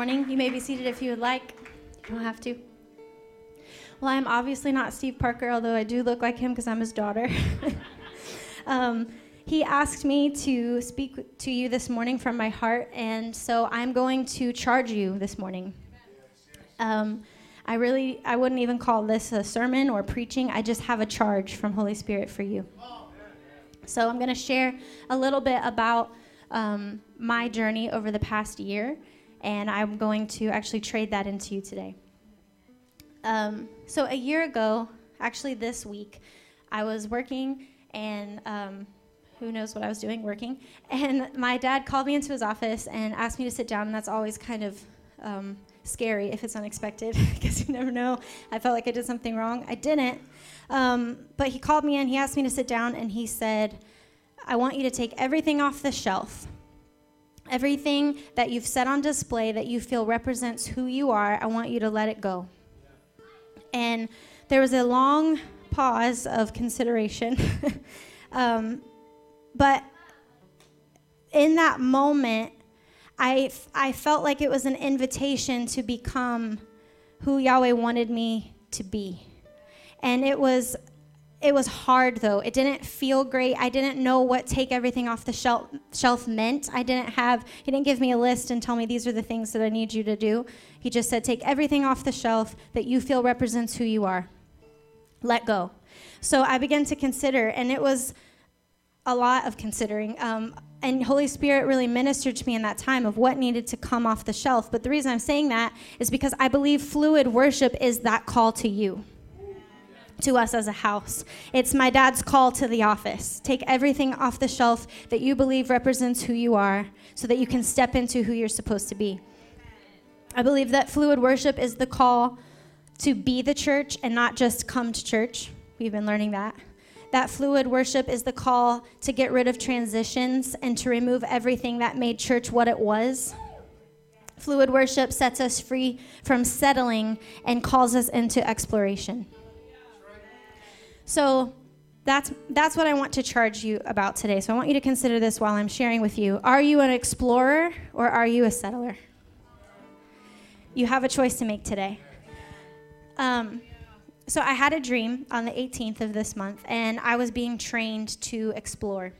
morning. You may be seated if you would like. You don't have to. Well, I'm obviously not Steve Parker, although I do look like him because I'm his daughter. um, he asked me to speak to you this morning from my heart, and so I'm going to charge you this morning. Um, I really, I wouldn't even call this a sermon or preaching. I just have a charge from Holy Spirit for you. So I'm going to share a little bit about um, my journey over the past year, and I'm going to actually trade that into you today. Um, so a year ago, actually this week, I was working and um, who knows what I was doing working. And my dad called me into his office and asked me to sit down, and that's always kind of um, scary if it's unexpected because you never know. I felt like I did something wrong. I didn't. Um, but he called me in, he asked me to sit down, and he said, I want you to take everything off the shelf. Everything that you've set on display that you feel represents who you are, I want you to let it go. And there was a long pause of consideration. um, but in that moment, I, I felt like it was an invitation to become who Yahweh wanted me to be. And it was it was hard though. It didn't feel great. I didn't know what take everything off the shelf, shelf meant. I didn't have, he didn't give me a list and tell me these are the things that I need you to do. He just said, take everything off the shelf that you feel represents who you are. Let go. So I began to consider, and it was a lot of considering. Um, and Holy Spirit really ministered to me in that time of what needed to come off the shelf. But the reason I'm saying that is because I believe fluid worship is that call to you to us as a house. It's my dad's call to the office. Take everything off the shelf that you believe represents who you are so that you can step into who you're supposed to be. I believe that fluid worship is the call to be the church and not just come to church. We've been learning that. That fluid worship is the call to get rid of transitions and to remove everything that made church what it was. Fluid worship sets us free from settling and calls us into exploration. So that's that's what I want to charge you about today. So I want you to consider this while I'm sharing with you. Are you an explorer or are you a settler? You have a choice to make today. Um, so I had a dream on the 18th of this month, and I was being trained to explore.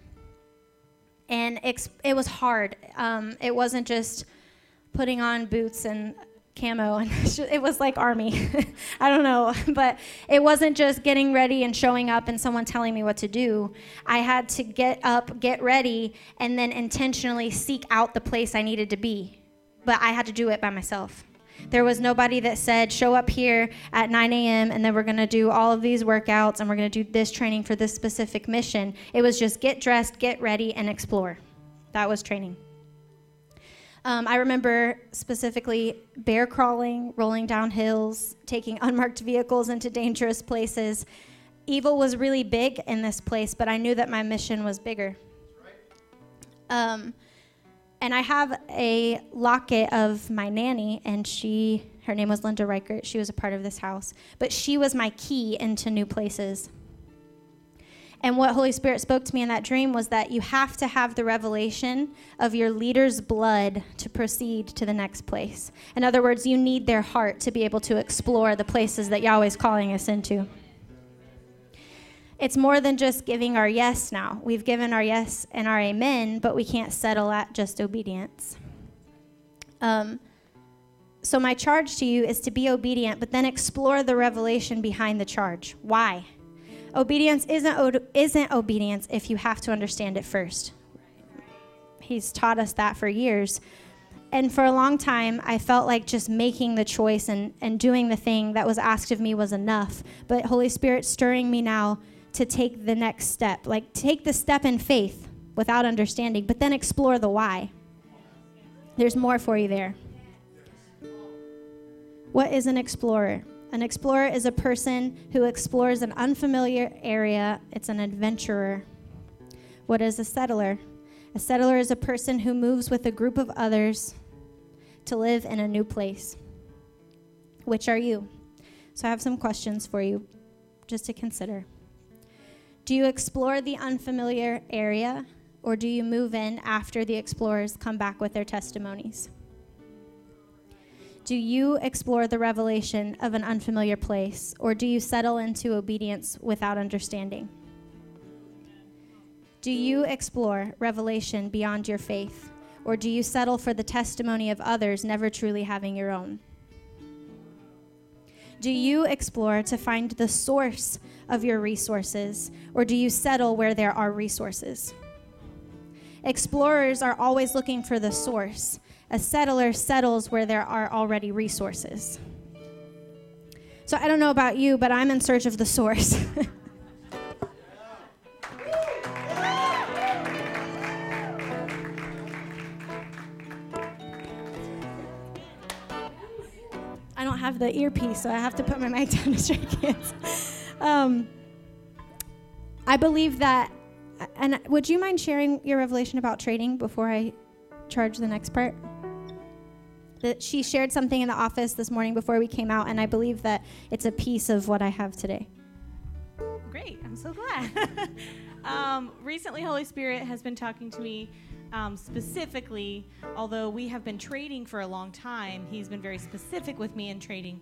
And it was hard. Um, it wasn't just putting on boots and camo and it was like army. I don't know but it wasn't just getting ready and showing up and someone telling me what to do. I had to get up get ready and then intentionally seek out the place i needed to be. But i had to do it by myself. There was nobody that said show up here at 9 a.m and then we're going to do all of these workouts and we're going to do this training for this specific mission. It was just get dressed get ready and explore. That was training um, I remember specifically bear crawling, rolling down hills, taking unmarked vehicles into dangerous places. Evil was really big in this place, but I knew that my mission was bigger. Um, and I have a locket of my nanny, and she, her name was Linda Reichert. She was a part of this house, but she was my key into new places. And what Holy Spirit spoke to me in that dream was that you have to have the revelation of your leader's blood to proceed to the next place. In other words, you need their heart to be able to explore the places that Yahweh's calling us into. It's more than just giving our yes now. We've given our yes and our amen, but we can't settle at just obedience. Um, so, my charge to you is to be obedient, but then explore the revelation behind the charge. Why? Obedience isn't, isn't obedience if you have to understand it first. He's taught us that for years. And for a long time, I felt like just making the choice and, and doing the thing that was asked of me was enough. But Holy Spirit stirring me now to take the next step. Like, take the step in faith without understanding, but then explore the why. There's more for you there. What is an explorer? An explorer is a person who explores an unfamiliar area, it's an adventurer. What is a settler? A settler is a person who moves with a group of others to live in a new place. Which are you? So I have some questions for you just to consider. Do you explore the unfamiliar area or do you move in after the explorers come back with their testimonies? Do you explore the revelation of an unfamiliar place, or do you settle into obedience without understanding? Do you explore revelation beyond your faith, or do you settle for the testimony of others, never truly having your own? Do you explore to find the source of your resources, or do you settle where there are resources? Explorers are always looking for the source. A settler settles where there are already resources. So I don't know about you, but I'm in search of the source. I don't have the earpiece, so I have to put my mic down to shake hands. Um, I believe that, and would you mind sharing your revelation about trading before I charge the next part? That she shared something in the office this morning before we came out, and I believe that it's a piece of what I have today. Great, I'm so glad. um, recently, Holy Spirit has been talking to me um, specifically, although we have been trading for a long time, he's been very specific with me in trading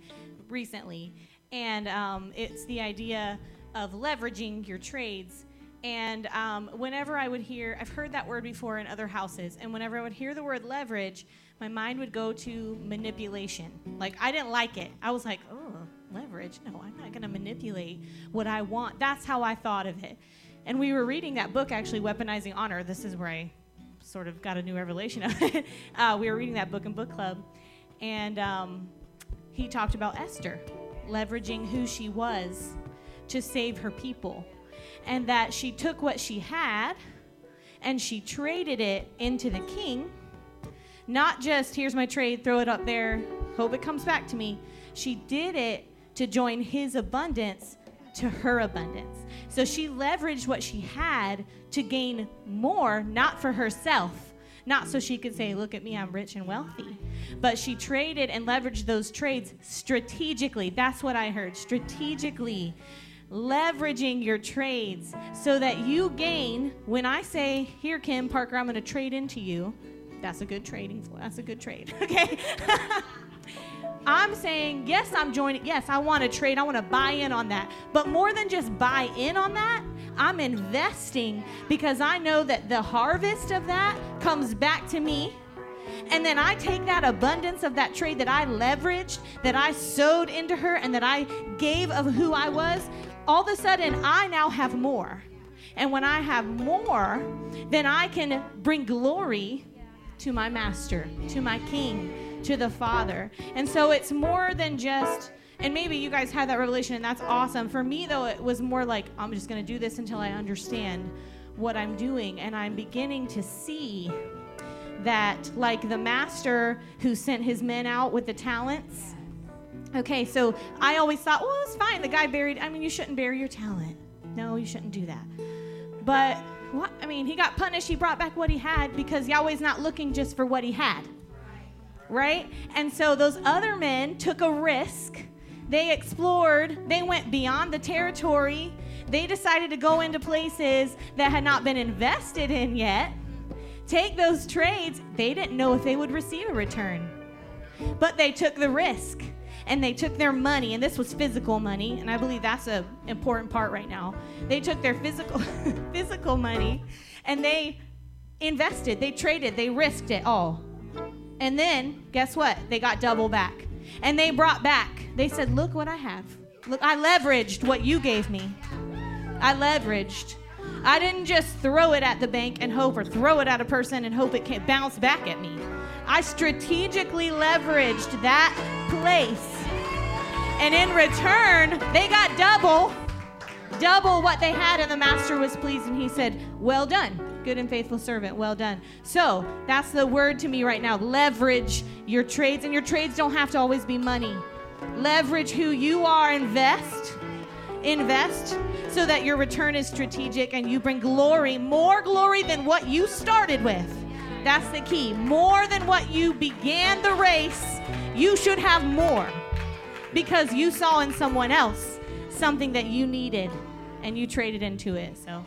recently. And um, it's the idea of leveraging your trades. And um, whenever I would hear, I've heard that word before in other houses, and whenever I would hear the word leverage, my mind would go to manipulation. Like, I didn't like it. I was like, oh, leverage? No, I'm not going to manipulate what I want. That's how I thought of it. And we were reading that book, actually, Weaponizing Honor. This is where I sort of got a new revelation of it. Uh, we were reading that book in book club, and um, he talked about Esther leveraging who she was to save her people, and that she took what she had and she traded it into the king. Not just, here's my trade, throw it up there, hope it comes back to me. She did it to join his abundance to her abundance. So she leveraged what she had to gain more, not for herself, not so she could say, Look at me, I'm rich and wealthy. But she traded and leveraged those trades strategically. That's what I heard strategically. Leveraging your trades so that you gain. When I say, Here, Kim Parker, I'm going to trade into you, that's a good trading. That's a good trade. Okay. I'm saying, yes, I'm joining. Yes, I want to trade. I want to buy in on that. But more than just buy in on that, I'm investing because I know that the harvest of that comes back to me. And then I take that abundance of that trade that I leveraged, that I sowed into her, and that I gave of who I was. All of a sudden, I now have more. And when I have more, then I can bring glory to my master, to my king to the Father. And so it's more than just, and maybe you guys had that revelation and that's awesome. For me, though, it was more like, I'm just going to do this until I understand what I'm doing. And I'm beginning to see that, like the master who sent his men out with the talents. Okay, so I always thought, well, it's fine. The guy buried, I mean, you shouldn't bury your talent. No, you shouldn't do that. But what? I mean, he got punished. He brought back what he had because Yahweh's not looking just for what he had right? And so those other men took a risk. They explored, they went beyond the territory. They decided to go into places that had not been invested in yet. Take those trades. They didn't know if they would receive a return. But they took the risk and they took their money, and this was physical money, and I believe that's an important part right now. They took their physical physical money and they invested, they traded, they risked it all. And then, guess what? They got double back. And they brought back, they said, Look what I have. Look, I leveraged what you gave me. I leveraged. I didn't just throw it at the bank and hope, or throw it at a person and hope it can bounce back at me. I strategically leveraged that place. And in return, they got double, double what they had, and the master was pleased, and he said, Well done good and faithful servant. Well done. So that's the word to me right now. Leverage your trades, and your trades don't have to always be money. Leverage who you are, invest. Invest so that your return is strategic and you bring glory, more glory than what you started with. That's the key. More than what you began the race, you should have more because you saw in someone else something that you needed and you traded into it. So.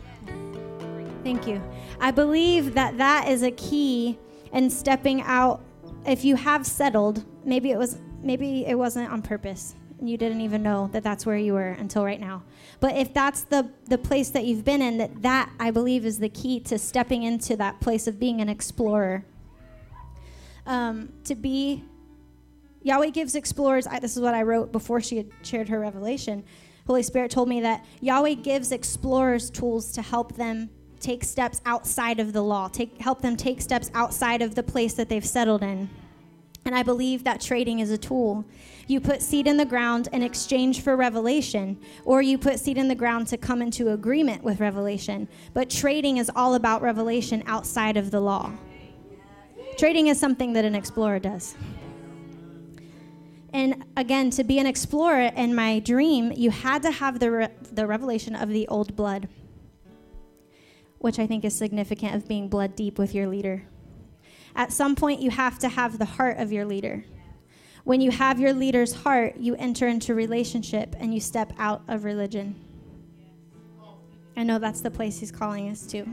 Thank you. I believe that that is a key in stepping out. If you have settled, maybe it was maybe it wasn't on purpose and you didn't even know that that's where you were until right now. But if that's the the place that you've been in, that that I believe is the key to stepping into that place of being an explorer. Um, to be Yahweh gives explorers. I, this is what I wrote before she had shared her revelation. Holy Spirit told me that Yahweh gives explorers tools to help them take steps outside of the law, take help them take steps outside of the place that they've settled in. And I believe that trading is a tool. You put seed in the ground in exchange for revelation, or you put seed in the ground to come into agreement with revelation. But trading is all about revelation outside of the law. Trading is something that an explorer does. And again, to be an explorer in my dream, you had to have the, re- the revelation of the old blood, which I think is significant of being blood deep with your leader. At some point, you have to have the heart of your leader. When you have your leader's heart, you enter into relationship and you step out of religion. I know that's the place he's calling us to.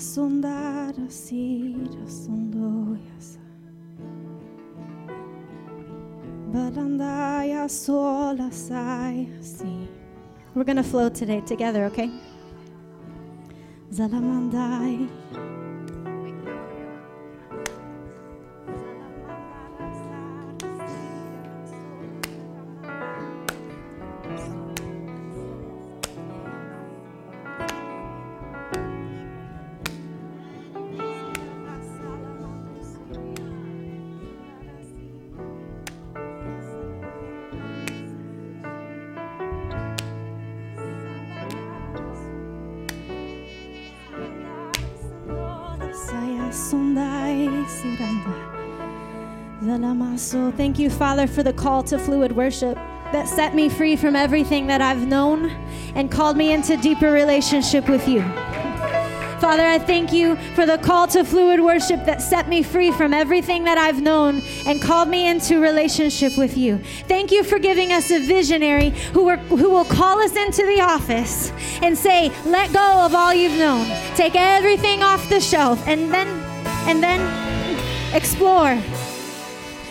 Sondara sira. Balandaya sola sai si. We're gonna flow today together, okay? Zalamandai. Thank you, Father, for the call to fluid worship that set me free from everything that I've known and called me into deeper relationship with you. Father, I thank you for the call to fluid worship that set me free from everything that I've known and called me into relationship with you. Thank you for giving us a visionary who, who will call us into the office and say, "Let go of all you've known. Take everything off the shelf and then and then explore."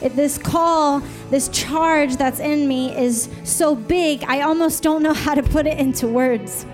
It, this call, this charge that's in me is so big, I almost don't know how to put it into words.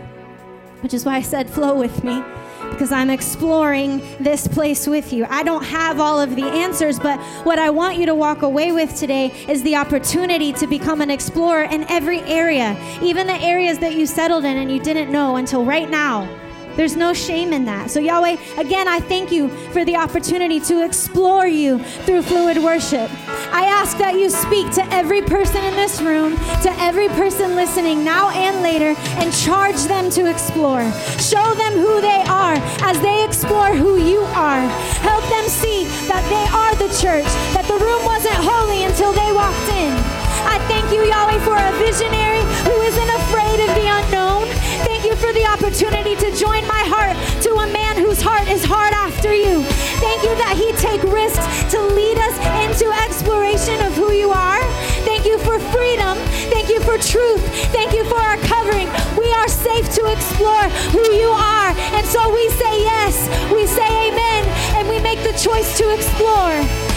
Which is why I said, flow with me, because I'm exploring this place with you. I don't have all of the answers, but what I want you to walk away with today is the opportunity to become an explorer in every area, even the areas that you settled in and you didn't know until right now. There's no shame in that. So, Yahweh, again, I thank you for the opportunity to explore you through fluid worship. I ask that you speak to every person in this room, to every person listening now and later, and charge them to explore. Show them who they are as they explore who you are. Help them see that they are the church, that the room wasn't holy until they walked in. I thank you, Yahweh, for a visionary who isn't afraid of the unknown. Thank you for the opportunity to join my heart to a man whose heart is hard after you. Thank you that he take risks to lead us into exploration of who you are. Thank you for freedom. Thank you for truth. Thank you for our covering. We are safe to explore who you are. And so we say yes. We say amen. And we make the choice to explore.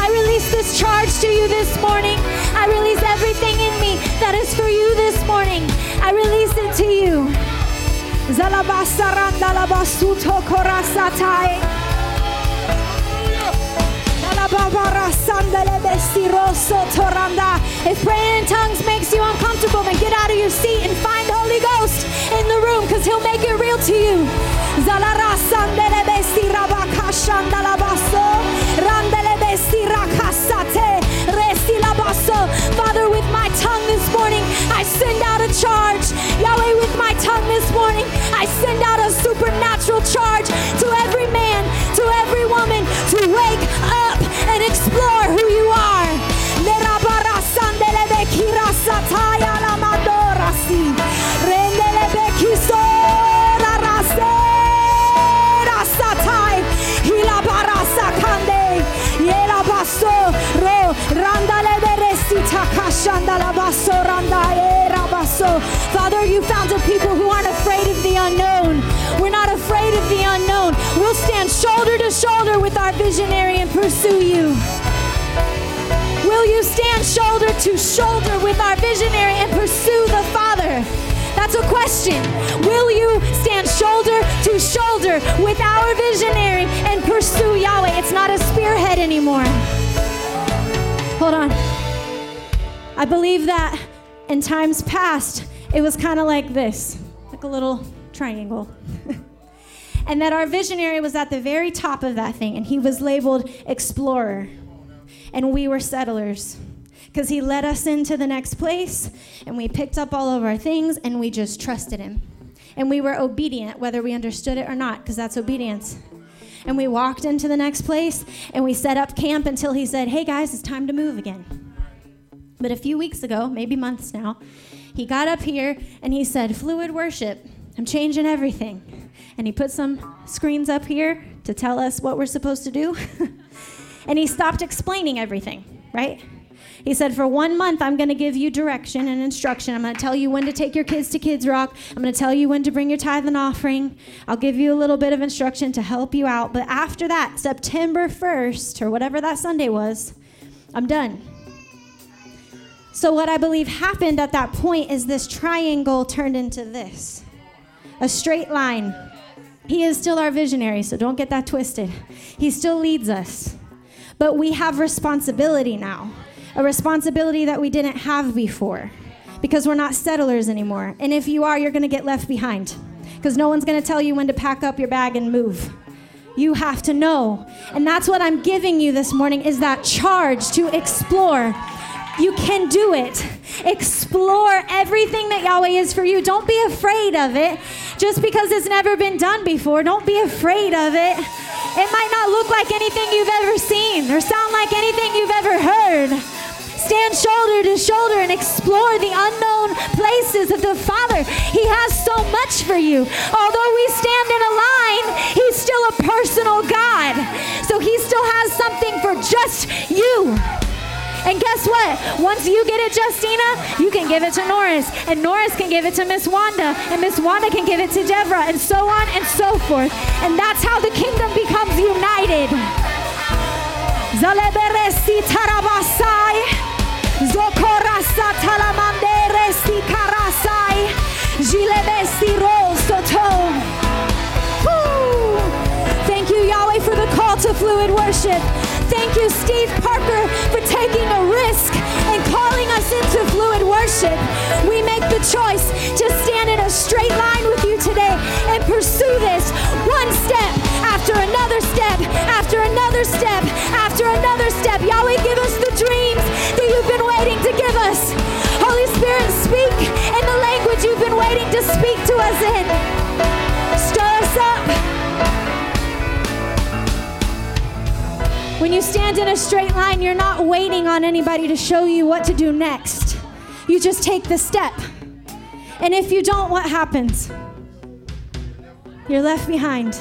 I release this charge to you this morning. I release everything in me that is for you this morning. I release it to you. If praying in tongues makes you uncomfortable, then get out of your seat and find the Holy Ghost in the room because He'll make it real to you. Father, with my tongue this morning, I send out a charge. Yahweh, with my tongue this morning, I send out a supernatural charge to every man, to every woman, to wake up and explore who you Eh, Father, you found a people who aren't afraid of the unknown. We're not afraid of the unknown. We'll stand shoulder to shoulder with our visionary and pursue you. Will you stand shoulder to shoulder with our visionary and pursue the Father? That's a question. Will you stand shoulder to shoulder with our visionary and pursue Yahweh? It's not a spearhead anymore. Hold on. I believe that in times past, it was kind of like this like a little triangle. and that our visionary was at the very top of that thing, and he was labeled explorer, and we were settlers. Because he led us into the next place, and we picked up all of our things, and we just trusted him. And we were obedient, whether we understood it or not, because that's obedience. And we walked into the next place, and we set up camp until he said, Hey guys, it's time to move again. But a few weeks ago, maybe months now, he got up here and he said, Fluid worship, I'm changing everything. And he put some screens up here to tell us what we're supposed to do. and he stopped explaining everything, right? He said, For one month, I'm going to give you direction and instruction. I'm going to tell you when to take your kids to Kids Rock. I'm going to tell you when to bring your tithe and offering. I'll give you a little bit of instruction to help you out. But after that, September 1st, or whatever that Sunday was, I'm done. So, what I believe happened at that point is this triangle turned into this a straight line. He is still our visionary, so don't get that twisted. He still leads us. But we have responsibility now, a responsibility that we didn't have before because we're not settlers anymore. And if you are, you're going to get left behind because no one's going to tell you when to pack up your bag and move. You have to know. And that's what I'm giving you this morning is that charge to explore you can do it. Explore everything that Yahweh is for you. Don't be afraid of it. Just because it's never been done before, don't be afraid of it. It might not look like anything you've ever seen or sound like anything you've ever heard. Stand shoulder to shoulder and explore the unknown places of the Father. He has so much for you. Although we stand in a line, He's still a personal God. So He still has something for just you. And guess what? Once you get it, Justina, you can give it to Norris. And Norris can give it to Miss Wanda. And Miss Wanda can give it to Deborah. And so on and so forth. And that's how the kingdom becomes united. Thank you, Yahweh, for the call to fluid worship. Thank you, Steve Parker, for taking a risk and calling us into fluid worship. We make the choice to stand in a straight line with you today and pursue this one step after another step, after another step, after another step. Yahweh, give us the dreams that you've been waiting to give us. Holy Spirit, speak in the language you've been waiting to speak to us in. When you stand in a straight line, you're not waiting on anybody to show you what to do next. You just take the step. And if you don't, what happens? You're left behind.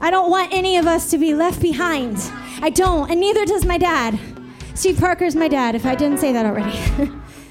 I don't want any of us to be left behind. I don't, and neither does my dad. Steve Parker's my dad, if I didn't say that already.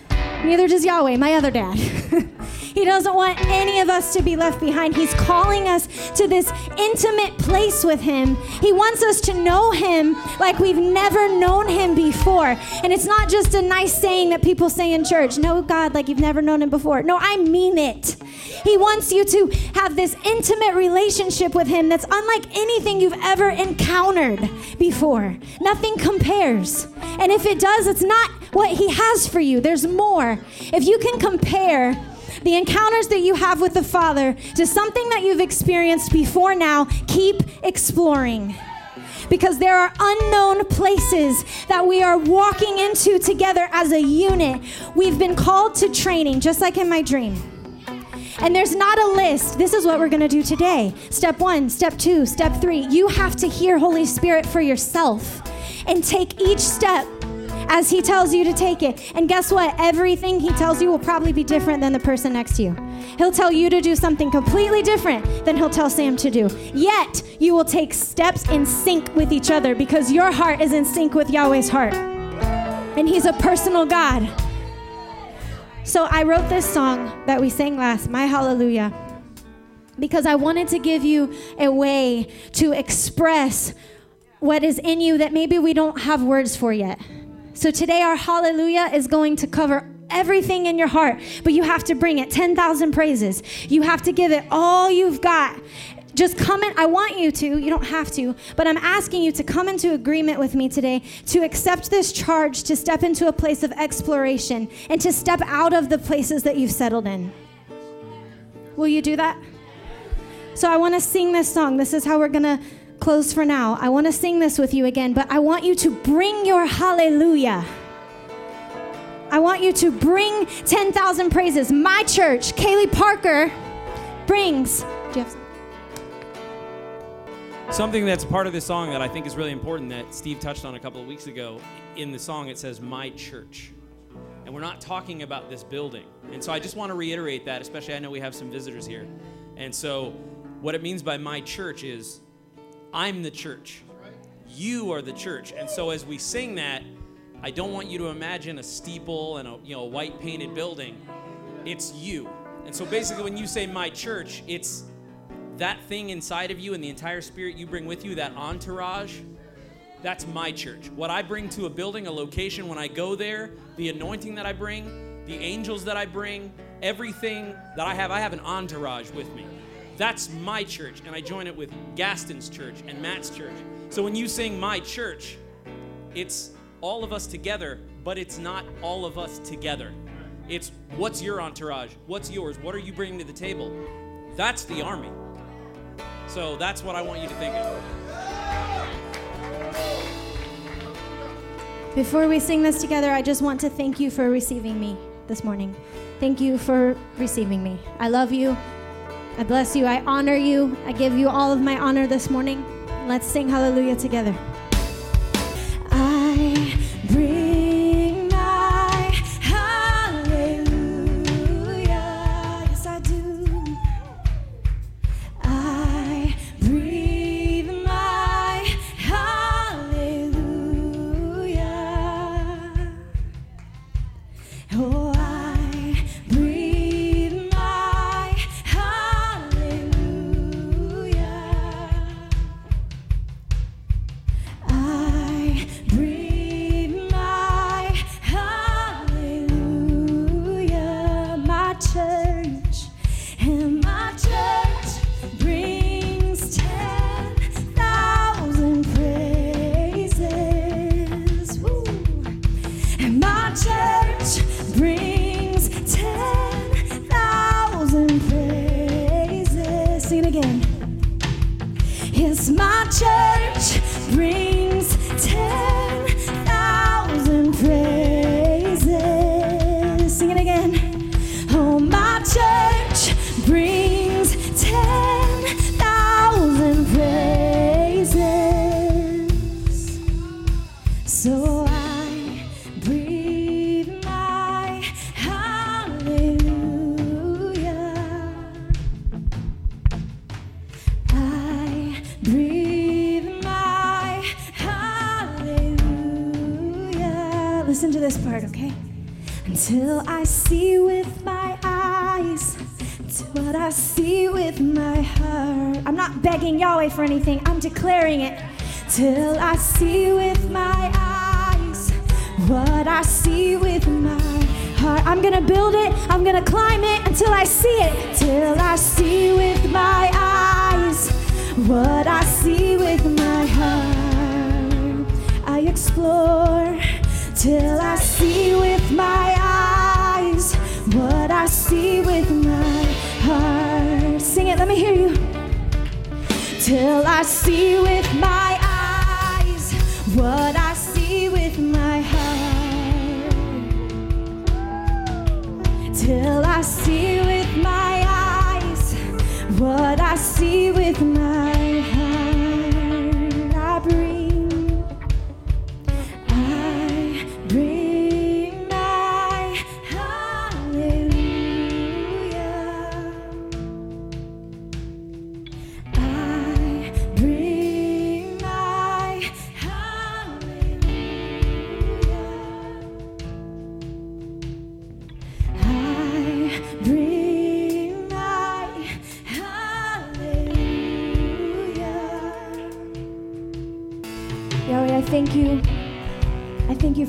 neither does Yahweh, my other dad. He doesn't want any of us to be left behind. He's calling us to this intimate place with Him. He wants us to know Him like we've never known Him before. And it's not just a nice saying that people say in church, know God like you've never known Him before. No, I mean it. He wants you to have this intimate relationship with Him that's unlike anything you've ever encountered before. Nothing compares. And if it does, it's not what He has for you. There's more. If you can compare the encounters that you have with the Father to something that you've experienced before now, keep exploring. Because there are unknown places that we are walking into together as a unit. We've been called to training, just like in my dream. And there's not a list. This is what we're going to do today. Step one, step two, step three. You have to hear Holy Spirit for yourself. and take each step as He tells you to take it. And guess what? Everything He tells you will probably be different than the person next to you. He'll tell you to do something completely different than He'll tell Sam to do. Yet, you will take steps in sync with each other because your heart is in sync with Yahweh's heart. And He's a personal God. So I wrote this song that we sang last, My Hallelujah, because I wanted to give you a way to express what is in you that maybe we don't have words for yet. So today, our hallelujah is going to cover everything in your heart, but you have to bring it 10,000 praises. You have to give it all you've got. Just come in. I want you to, you don't have to, but I'm asking you to come into agreement with me today to accept this charge to step into a place of exploration and to step out of the places that you've settled in. Will you do that? So I want to sing this song. This is how we're going to close for now. I want to sing this with you again, but I want you to bring your hallelujah. I want you to bring 10,000 praises. My church, Kaleigh Parker, brings. Do you have Something that's part of this song that I think is really important that Steve touched on a couple of weeks ago. In the song, it says, My church. And we're not talking about this building. And so I just want to reiterate that, especially I know we have some visitors here. And so what it means by my church is I'm the church. You are the church. And so as we sing that, I don't want you to imagine a steeple and a you know white painted building. It's you. And so basically when you say my church, it's that thing inside of you and the entire spirit you bring with you, that entourage, that's my church. What I bring to a building, a location, when I go there, the anointing that I bring, the angels that I bring, everything that I have, I have an entourage with me. That's my church, and I join it with Gaston's church and Matt's church. So when you sing my church, it's all of us together, but it's not all of us together. It's what's your entourage? What's yours? What are you bringing to the table? That's the army. So that's what I want you to think of. Before we sing this together, I just want to thank you for receiving me this morning. Thank you for receiving me. I love you. I bless you. I honor you. I give you all of my honor this morning. Let's sing hallelujah together.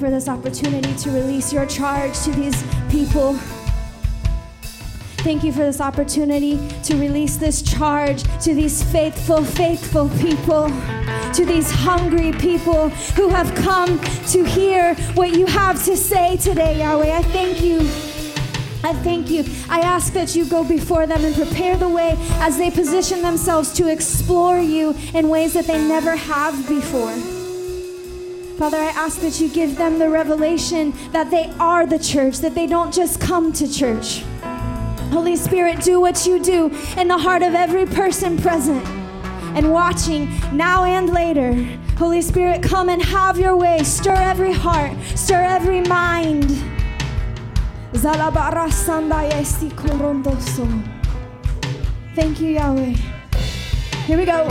For this opportunity to release your charge to these people. Thank you for this opportunity to release this charge to these faithful, faithful people, to these hungry people who have come to hear what you have to say today, Yahweh. I thank you. I thank you. I ask that you go before them and prepare the way as they position themselves to explore you in ways that they never have before. Father, I ask that you give them the revelation that they are the church, that they don't just come to church. Holy Spirit, do what you do in the heart of every person present and watching now and later. Holy Spirit, come and have your way. Stir every heart, stir every mind. Thank you, Yahweh. Here we go.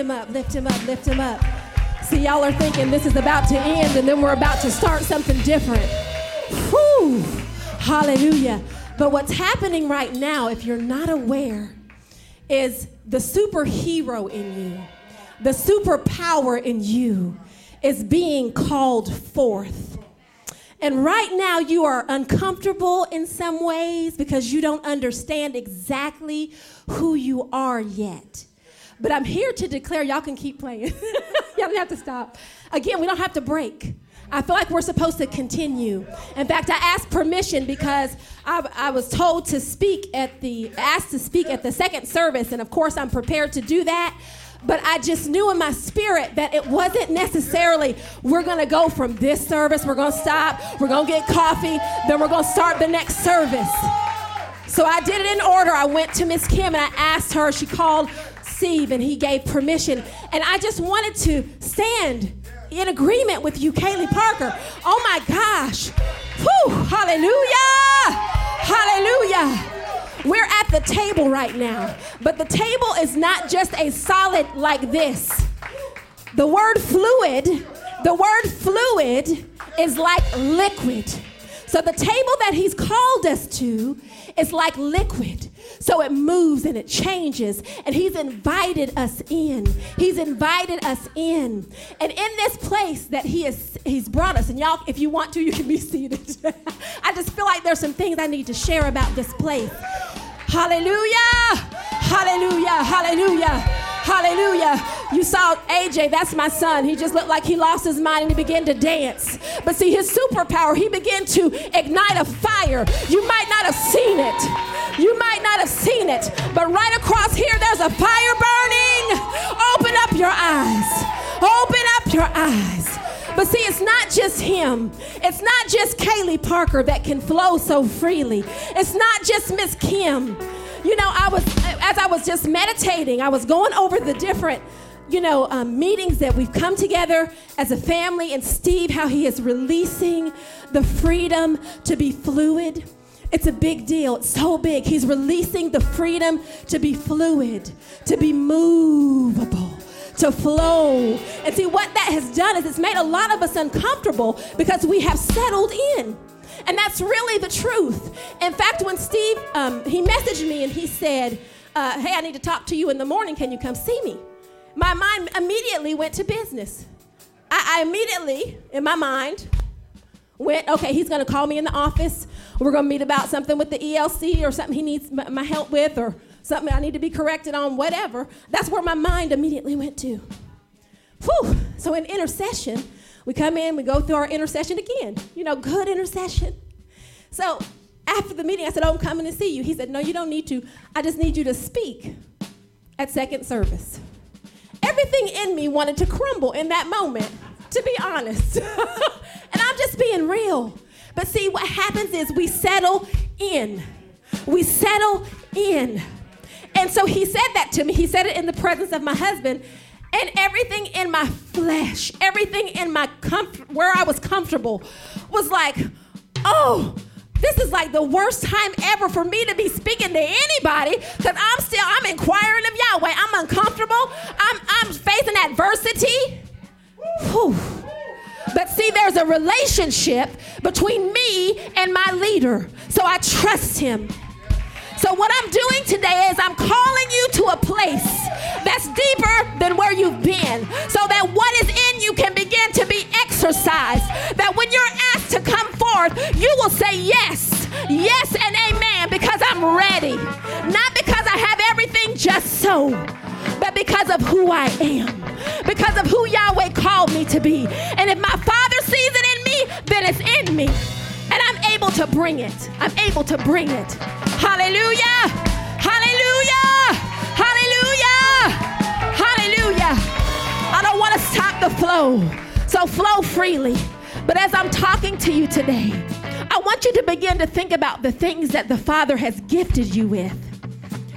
him up, lift him up, lift him up. See, y'all are thinking this is about to end and then we're about to start something different. Whew, hallelujah. But what's happening right now, if you're not aware, is the superhero in you, the superpower in you is being called forth. And right now, you are uncomfortable in some ways because you don't understand exactly who you are yet. But I'm here to declare y'all can keep playing. y'all don't have to stop. Again, we don't have to break. I feel like we're supposed to continue. In fact, I asked permission because I, I, was told to speak at the, asked to speak at the second service, and of course, I'm prepared to do that. But I just knew in my spirit that it wasn't necessarily we're gonna go from this service, we're gonna stop, we're gonna get coffee, then we're gonna start the next service. So I did it in order. I went to Miss Kim and I asked her, she called Steve and he gave permission. And I just wanted to stand in agreement with you, Kaleigh Parker. Oh my gosh. Whew, hallelujah. Hallelujah. We're at the table right now, but the table is not just a solid like this. The word fluid, the word fluid is like liquid. So the table that he's called us to is like liquid. So it moves and it changes. And He's invited us in. He's invited us in. And in this place that He is He's brought us, and y'all, if you want to, you can be seated. I just feel like there's some things I need to share about this place. Hallelujah! Hallelujah! Hallelujah! Hallelujah. You saw AJ, that's my son. He just looked like he lost his mind and he began to dance. But see, his superpower, he began to ignite a fire. You might not have seen it. You might not have seen it. But right across here, there's a fire burning. Open up your eyes. Open up your eyes. But see, it's not just him. It's not just Kaleigh Parker that can flow so freely. It's not just Miss Kim. You know, I was, as I was just meditating, I was going over the different, you know, um, meetings that we've come together as a family, and Steve, how he is releasing the freedom to be fluid. It's a big deal. It's so big. He's releasing the freedom to be fluid, to be movable, to flow. And see, what that has done is it's made a lot of us uncomfortable because we have settled in. And that's really the truth. In fact, when Steve, um, he messaged me and he said, uh, hey, I need to talk to you in the morning. Can you come see me? My mind immediately went to business. I, I immediately, in my mind, went, okay, he's gonna call me in the office. We're gonna meet about something with the ELC or something he needs my help with or something I need to be corrected on, whatever. That's where my mind immediately went to. Whew. So in intercession, we come in, we go through our intercession again. You know, good intercession. So after the meeting, I said, Oh, I'm coming to see you. He said, No, you don't need to. I just need you to speak at second service. Everything in me wanted to crumble in that moment, to be honest. and I'm just being real. But see, what happens is we settle in. We settle in. And so he said that to me. He said it in the presence of my husband. And everything in my flesh, everything in my comfort, where I was comfortable, was like, oh, this is like the worst time ever for me to be speaking to anybody because I'm still, I'm inquiring of Yahweh. I'm uncomfortable. I'm, I'm facing adversity. Whew. But see, there's a relationship between me and my leader. So I trust him. So, what I'm doing today is I'm calling you to a place that's deeper than where you've been, so that what is in you can begin to be exercised. That when you're asked to come forth, you will say yes, yes, and amen, because I'm ready. Not because I have everything just so, but because of who I am, because of who Yahweh called me to be. And if my Father sees it in me, then it's in me. And I'm able to bring it. I'm able to bring it. Hallelujah! Hallelujah! Hallelujah! Hallelujah! I don't want to stop the flow. So flow freely. But as I'm talking to you today, I want you to begin to think about the things that the Father has gifted you with.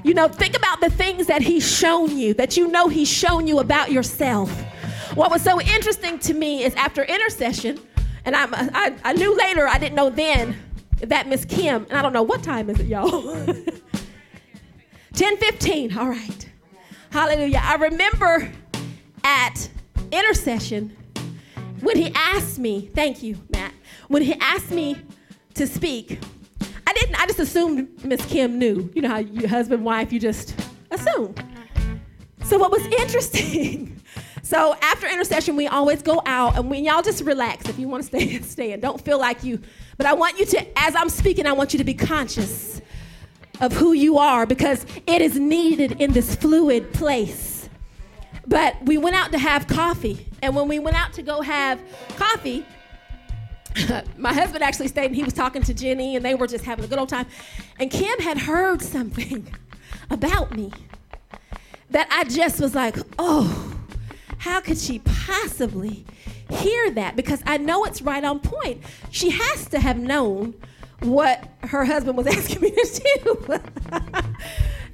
You know, think about the things that He's shown you, that you know He's shown you about yourself. What was so interesting to me is after intercession, and I, I, I knew later, I didn't know then, that Miss Kim, and I don't know what time is it, y'all? 10 15, all right. Hallelujah. I remember at intercession when he asked me, thank you, Matt, when he asked me to speak, I didn't, I just assumed Miss Kim knew. You know how your husband, wife, you just assume. So what was interesting, so after intercession, we always go out and we, y'all just relax. If you want to stay, stay and don't feel like you, but I want you to, as I'm speaking, I want you to be conscious of who you are because it is needed in this fluid place. But we went out to have coffee. And when we went out to go have coffee, my husband actually stayed and he was talking to Jenny and they were just having a good old time. And Kim had heard something about me that I just was like, oh, how could she possibly hear that? Because I know it's right on point. She has to have known what her husband was asking me to do.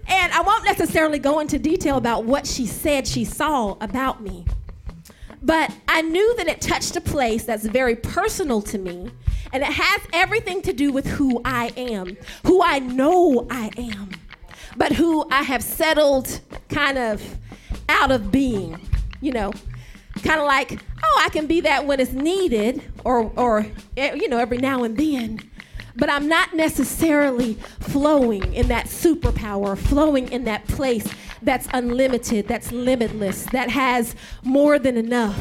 and I won't necessarily go into detail about what she said she saw about me. But I knew that it touched a place that's very personal to me, and it has everything to do with who I am, who I know I am, but who I have settled kind of out of being, you know, kind of like, oh, I can be that when it's needed, or, or eh, you know, every now and then but I'm not necessarily flowing in that superpower, flowing in that place that's unlimited, that's limitless, that has more than enough.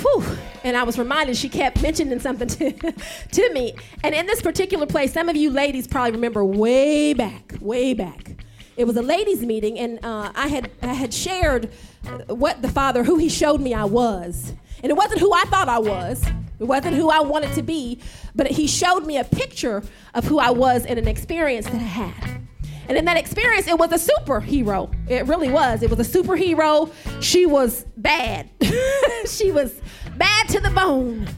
Whew. And I was reminded, she kept mentioning something to, to me. And in this particular place, some of you ladies probably remember way back, way back. It was a ladies' meeting, and uh, I, had, I had shared what the Father, who He showed me I was. And it wasn't who I thought I was, it wasn't who I wanted to be, but he showed me a picture of who I was in an experience that I had. And in that experience, it was a superhero. It really was. It was a superhero. She was bad. she was bad to the bone.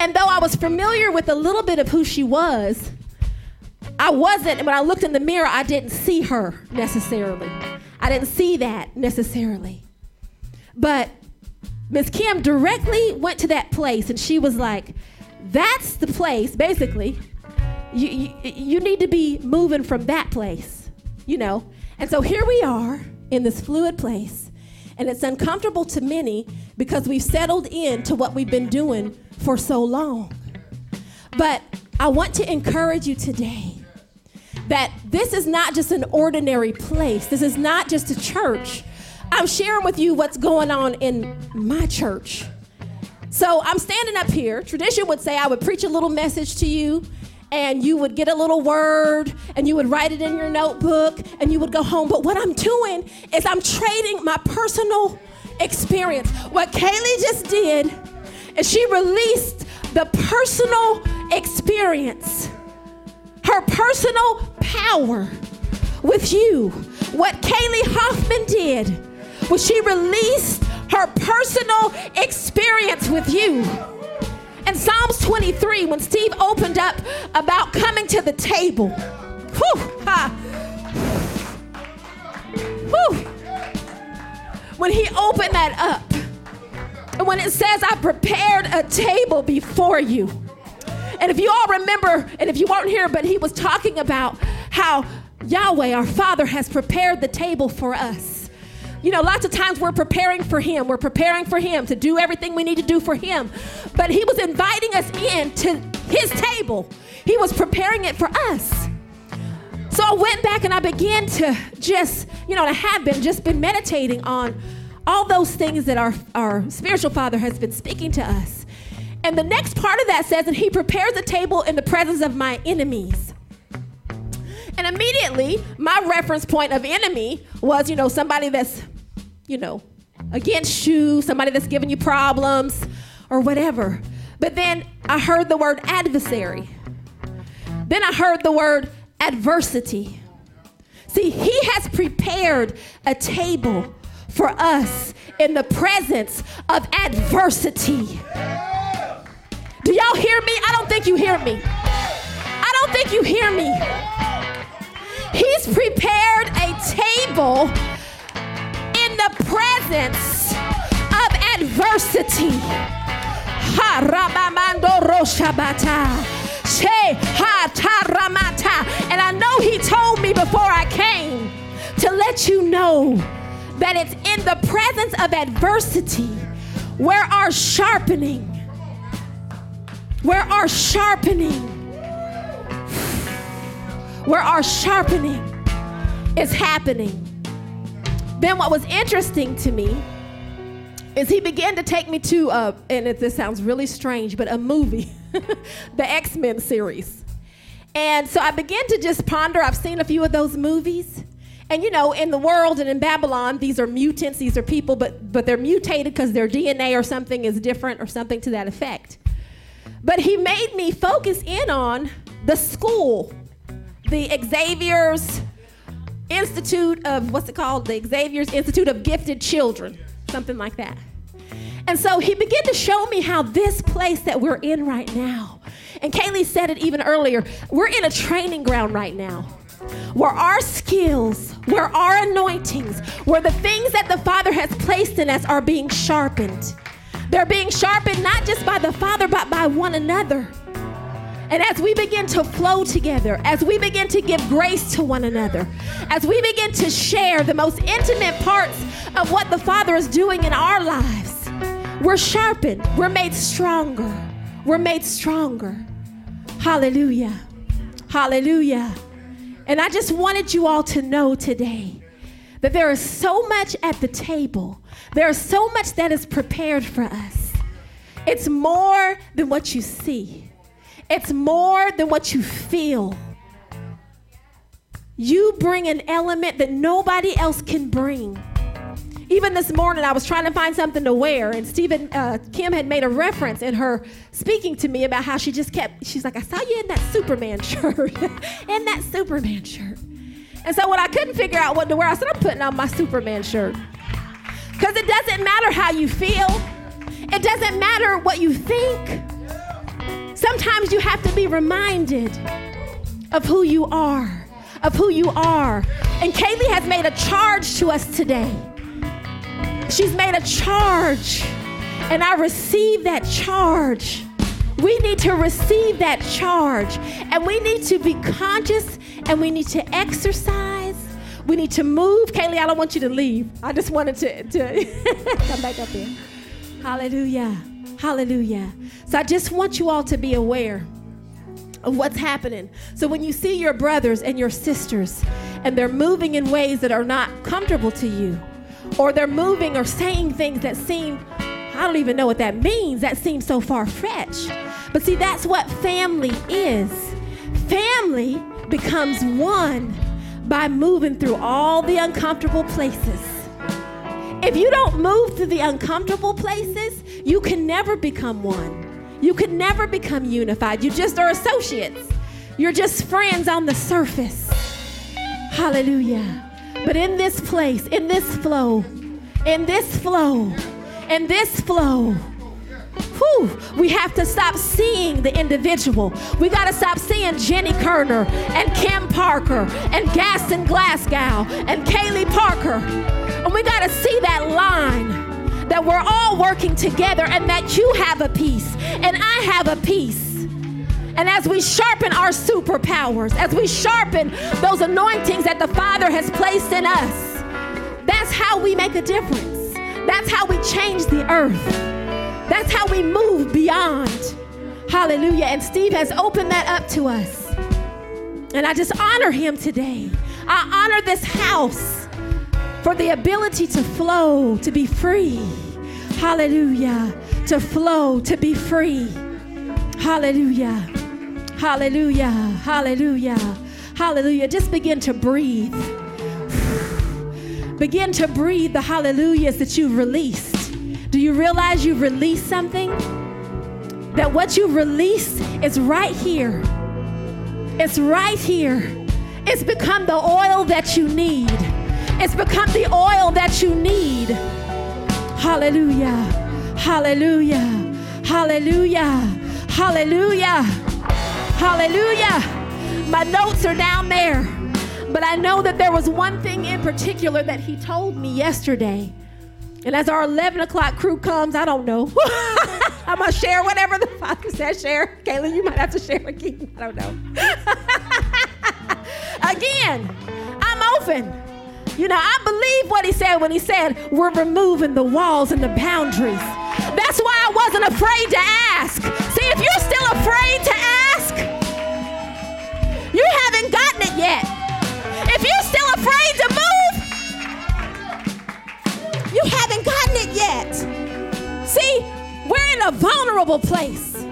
And though I was familiar with a little bit of who she was, I wasn't, when I looked in the mirror, I didn't see her necessarily. I didn't see that necessarily. But Miss Kim directly went to that place and she was like, that's the place, basically. You, you, you need to be moving from that place, you know? And so here we are in this fluid place, and it's uncomfortable to many because we've settled into what we've been doing for so long. But I want to encourage you today that this is not just an ordinary place, this is not just a church I'm sharing with you what's going on in my church. So I'm standing up here. Tradition would say I would preach a little message to you, and you would get a little word, and you would write it in your notebook, and you would go home. But what I'm doing is I'm trading my personal experience. What Kaleigh just did is she released the personal experience, her personal power with you. What Kaleigh Hoffman did was she released her personal experience with you. In Psalms 23, when Steve opened up about coming to the table, whew, ha, whew, when he opened that up, and when it says, I prepared a table before you. And if you all remember, and if you weren't here, but he was talking about how Yahweh, our Father, has prepared the table for us. You know, lots of times we're preparing for Him. We're preparing for Him to do everything we need to do for Him. But He was inviting us in to His table, He was preparing it for us. So I went back and I began to just, you know, I have been just been meditating on all those things that our, our spiritual father has been speaking to us. And the next part of that says, and he prepares a table in the presence of my enemies. And immediately, my reference point of enemy was, you know, somebody that's you know, against you, somebody that's giving you problems or whatever. But then I heard the word adversary. Then I heard the word adversity. See, he has prepared a table for us in the presence of adversity. Do y'all hear me? I don't think you hear me. I don't think you hear me. He's prepared a table in the presence of adversity. Ha. And I know he told me before I came to let you know that it's in the presence of adversity where our sharpening, where our sharpening, where our sharpening is happening. Then what was interesting to me is he began to take me to, a, and it, this sounds really strange, but a movie, the X Men series. And so I began to just ponder. I've seen a few of those movies. And you know, in the world and in Babylon, these are mutants, these are people, but, but they're mutated because their DNA or something is different or something to that effect. But he made me focus in on the school, the Xavier's Institute of, what's it called? The Xavier's Institute of Gifted Children, something like that. And so he began to show me how this place that we're in right now, and Kaleigh said it even earlier, we're in a training ground right now where our skills, where our anointings, where the things that the Father has placed in us are being sharpened. They're being sharpened not just by the Father, but by one another. And as we begin to flow together, as we begin to give grace to one another, as we begin to share the most intimate parts of what the Father is doing in our lives, we're sharpened, we're made stronger, we're made stronger. Hallelujah. Hallelujah. And I just wanted you all to know today that there is so much at the table, there is so much that is prepared for us. It's more than what you see, it's more than what you feel. You bring an element that nobody else can bring. Even this morning, I was trying to find something to wear, and Stephen uh, Kim had made a reference in her speaking to me about how she just kept. She's like, "I saw you in that Superman shirt, in that Superman shirt." And so when I couldn't figure out what to wear, I said, "I'm putting on my Superman shirt," because it doesn't matter how you feel, it doesn't matter what you think. Sometimes you have to be reminded of who you are, of who you are. And Kaleigh has made a charge to us today. She's made a charge, and I receive that charge. We need to receive that charge, and we need to be conscious, and we need to exercise. We need to move. Kaleigh, I don't want you to leave. I just wanted to, to come back up here. Hallelujah. Hallelujah. So I just want you all to be aware of what's happening. So when you see your brothers and your sisters and they're moving in ways that are not comfortable to you, or they're moving or saying things that seem, I don't even know what that means, that seems so far fetched. But see, that's what family is. Family becomes one by moving through all the uncomfortable places. If you don't move through the uncomfortable places, you can never become one. You can never become unified. You just are associates. You're just friends on the surface. Hallelujah. But in this place, in this flow, in this flow, in this flow, whew, we have to stop seeing the individual. We got to stop seeing Jenny Kerner and Kim Parker and Gaston Glasgow and Kaleigh Parker. And we got to see that line that we're all working together and that you have a piece and I have a piece. And as we sharpen our superpowers, as we sharpen those anointings that the Father has placed in us, that's how we make a difference. That's how we change the earth. That's how we move beyond. Hallelujah. And Steve has opened that up to us. And I just honor him today. I honor this house for the ability to flow, to be free. Hallelujah. To flow, to be free. Hallelujah. Hallelujah. Hallelujah. Hallelujah. Just begin to breathe. Begin to breathe the hallelujahs that you've released. Do you realize you've released something? That what you've released is right here. It's right here. It's become the oil that you need. It's become the oil that you need. Hallelujah. Hallelujah. Hallelujah. Hallelujah. Hallelujah. My notes are down there. But I know that there was one thing in particular that he told me yesterday. And as our 11 o'clock crew comes, I don't know. I'm going to share whatever the Father says, share. Kayla, you might have to share again. I don't know. again, I'm open. You know, I believe what he said when he said, We're removing the walls and the boundaries. That's why I wasn't afraid to ask. See, if you're still afraid to ask, you haven't gotten it yet. If you're still afraid to move, you haven't gotten it yet. See, we're in a vulnerable place.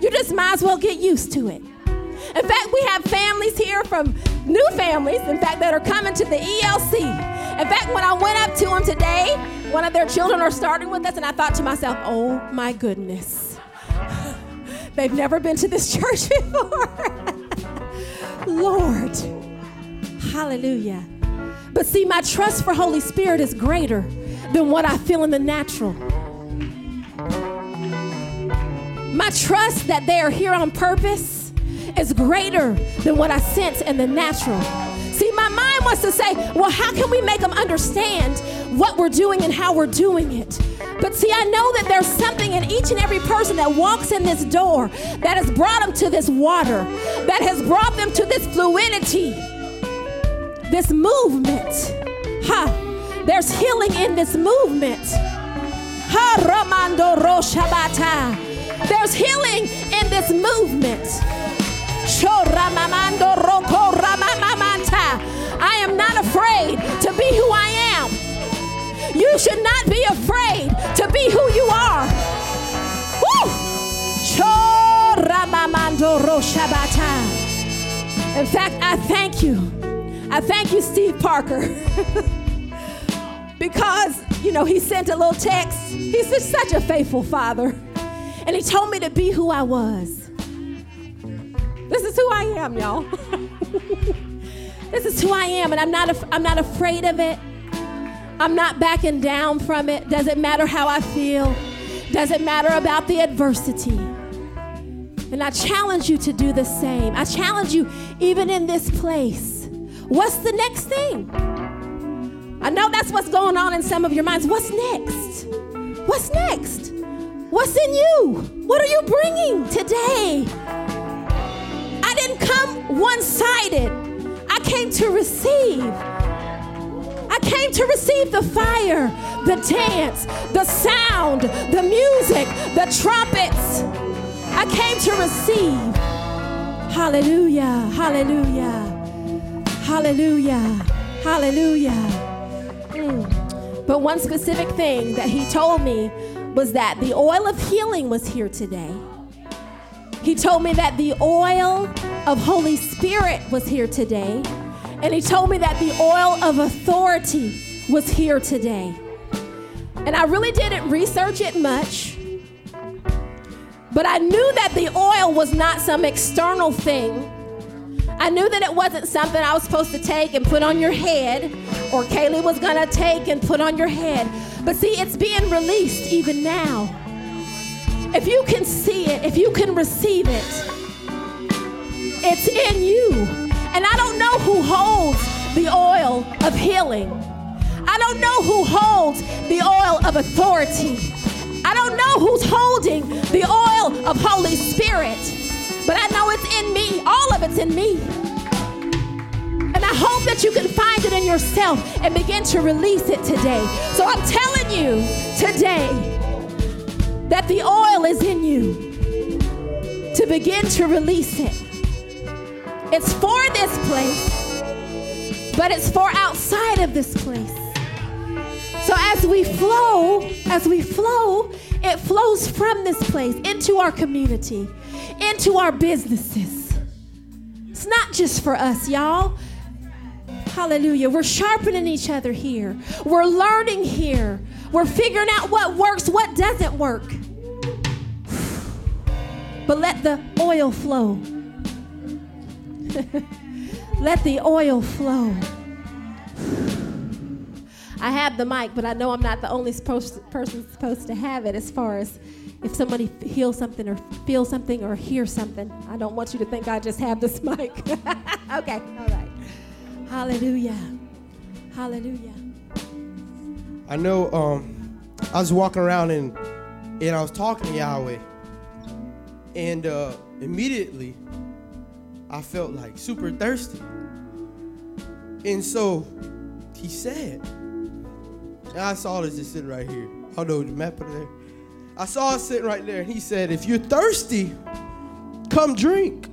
You just might as well get used to it. In fact, we have families here from new families, in fact, that are coming to the ELC. In fact, when I went up to them today, one of their children are starting with us, and I thought to myself, oh my goodness. They've never been to this church before. Lord. Hallelujah. But see, my trust for Holy Spirit is greater than what I feel in the natural. My trust that they are here on purpose is greater than what I sense in the natural. See, my mind wants to say, well, how can we make them understand what we're doing and how we're doing it? But see, I know that there's something in each and every person that walks in this door that has brought them to this water, that has brought them to this fluidity, this movement. Ha! There's healing in this movement. Ha Ramando. There's healing in this movement. Shoramamando Roko. I am not afraid to be who I am. You should not be afraid to be who you are. Woo! Shoramamando Roshabata. In fact, I thank you. I thank you, Steve Parker. because, you know, he sent a little text. He's just such a faithful father. And he told me to be who I was. This is who I am, y'all. this is who I am, and I'm not, af- I'm not afraid of it. I'm not backing down from it. Doesn't matter how I feel, doesn't matter about the adversity. And I challenge you to do the same. I challenge you, even in this place. What's the next thing? I know that's what's going on in some of your minds. What's next? What's next? What's in you? What are you bringing today? One sided, I came to receive. I came to receive the fire, the dance, the sound, the music, the trumpets. I came to receive. Hallelujah, hallelujah, hallelujah, hallelujah. Mm. But one specific thing that he told me was that the oil of healing was here today. He told me that the oil of Holy Spirit was here today. And he told me that the oil of authority was here today. And I really didn't research it much. But I knew that the oil was not some external thing. I knew that it wasn't something I was supposed to take and put on your head, or Kaleigh was gonna take and put on your head. But see, it's being released even now. If you can see it, if you can receive it, it's in you. And I don't know who holds the oil of healing. I don't know who holds the oil of authority. I don't know who's holding the oil of Holy Spirit. But I know it's in me. All of it's in me. And I hope that you can find it in yourself and begin to release it today. So I'm telling you today that the oil is in you to begin to release it. It's for this place, but it's for outside of this place. So as we flow, as we flow, it flows from this place into our community, into our businesses. It's not just for us, y'all. Hallelujah. We're sharpening each other here. We're learning here. We're figuring out what works, what doesn't work. But let the oil flow. let the oil flow. I have the mic, but I know I'm not the only person supposed to have it as far as if somebody feels something or feels something or hears something. I don't want you to think I just have this mic. okay, all right. Hallelujah. Hallelujah. I know um, I was walking around and and I was talking to Yahweh, and uh, immediately I felt like super thirsty. And so he said, and I saw this just sitting right here. I don't know the map of there. I saw it sitting right there, he said, If you're thirsty, come drink.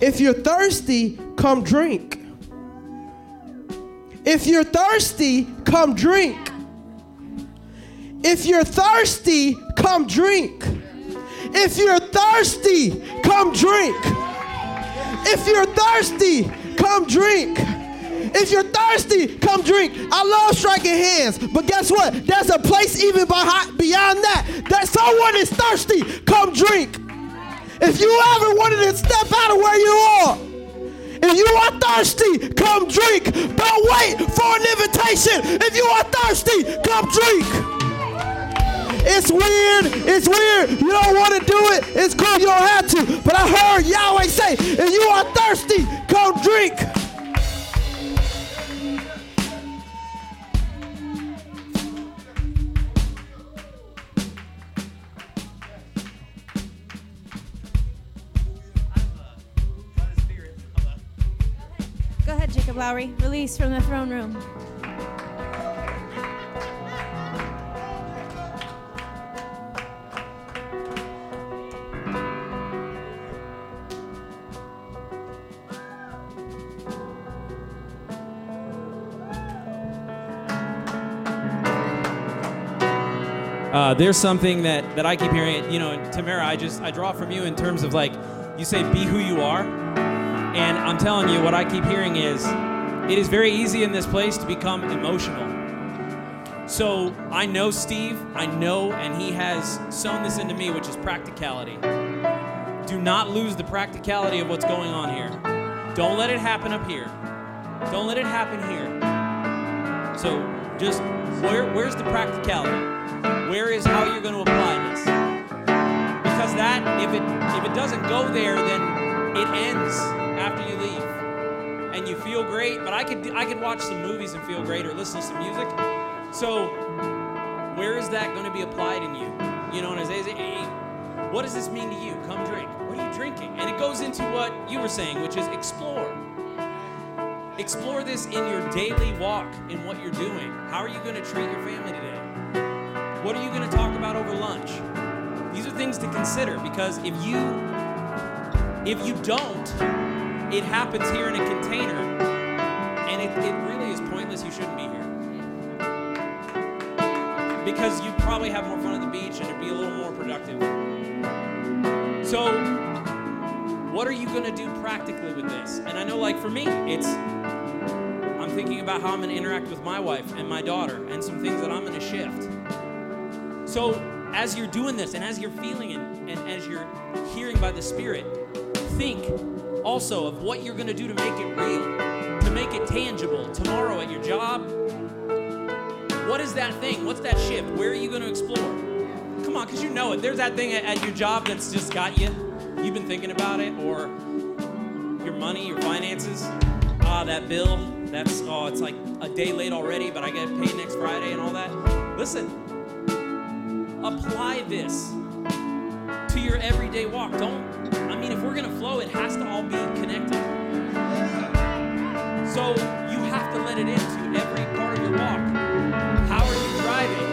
If you're thirsty, come drink. If you're thirsty, come drink. If you're thirsty, come drink. If you're thirsty, come drink. If you're thirsty, come drink. If you're thirsty, come drink. I love striking hands, but guess what? There's a place even behind, beyond that. That someone is thirsty, come drink. If you ever wanted to step out of where you are, if you are thirsty, come drink. Don't wait for an invitation. If you are thirsty, come drink. It's weird. It's weird. You don't want to do it. It's cool. You don't have to. But I heard Yahweh say, if you are thirsty, come drink. Go ahead, Jacob Lowry. Release from the throne room. Uh, there's something that, that I keep hearing. You know, Tamara, I just I draw from you in terms of like you say, be who you are, and I'm telling you, what I keep hearing is, it is very easy in this place to become emotional. So I know Steve, I know, and he has sown this into me, which is practicality. Do not lose the practicality of what's going on here. Don't let it happen up here. Don't let it happen here. So just where, where's the practicality? Where is how you're going to apply this? Because that, if it if it doesn't go there, then it ends after you leave, and you feel great. But I could I could watch some movies and feel great, or listen to some music. So where is that going to be applied in you? You know, and as hey, what does this mean to you? Come drink. What are you drinking? And it goes into what you were saying, which is explore. Explore this in your daily walk, in what you're doing. How are you going to treat your family today? What are you going to talk about over lunch? These are things to consider because if you if you don't, it happens here in a container, and it, it really is pointless. You shouldn't be here because you'd probably have more fun at the beach and it'd be a little more productive. So, what are you going to do practically with this? And I know, like for me, it's I'm thinking about how I'm going to interact with my wife and my daughter and some things that I'm going to shift. So, as you're doing this and as you're feeling and, and as you're hearing by the Spirit, think also of what you're going to do to make it real, to make it tangible tomorrow at your job. What is that thing? What's that shift? Where are you going to explore? Come on, because you know it. There's that thing at, at your job that's just got you. You've been thinking about it, or your money, your finances. Ah, that bill. That's, oh, it's like a day late already, but I get paid next Friday and all that. Listen, apply this to your everyday walk. Don't, I mean, if we're going to flow, it has to all be connected. So you have to let it into every part of your walk. How are you driving?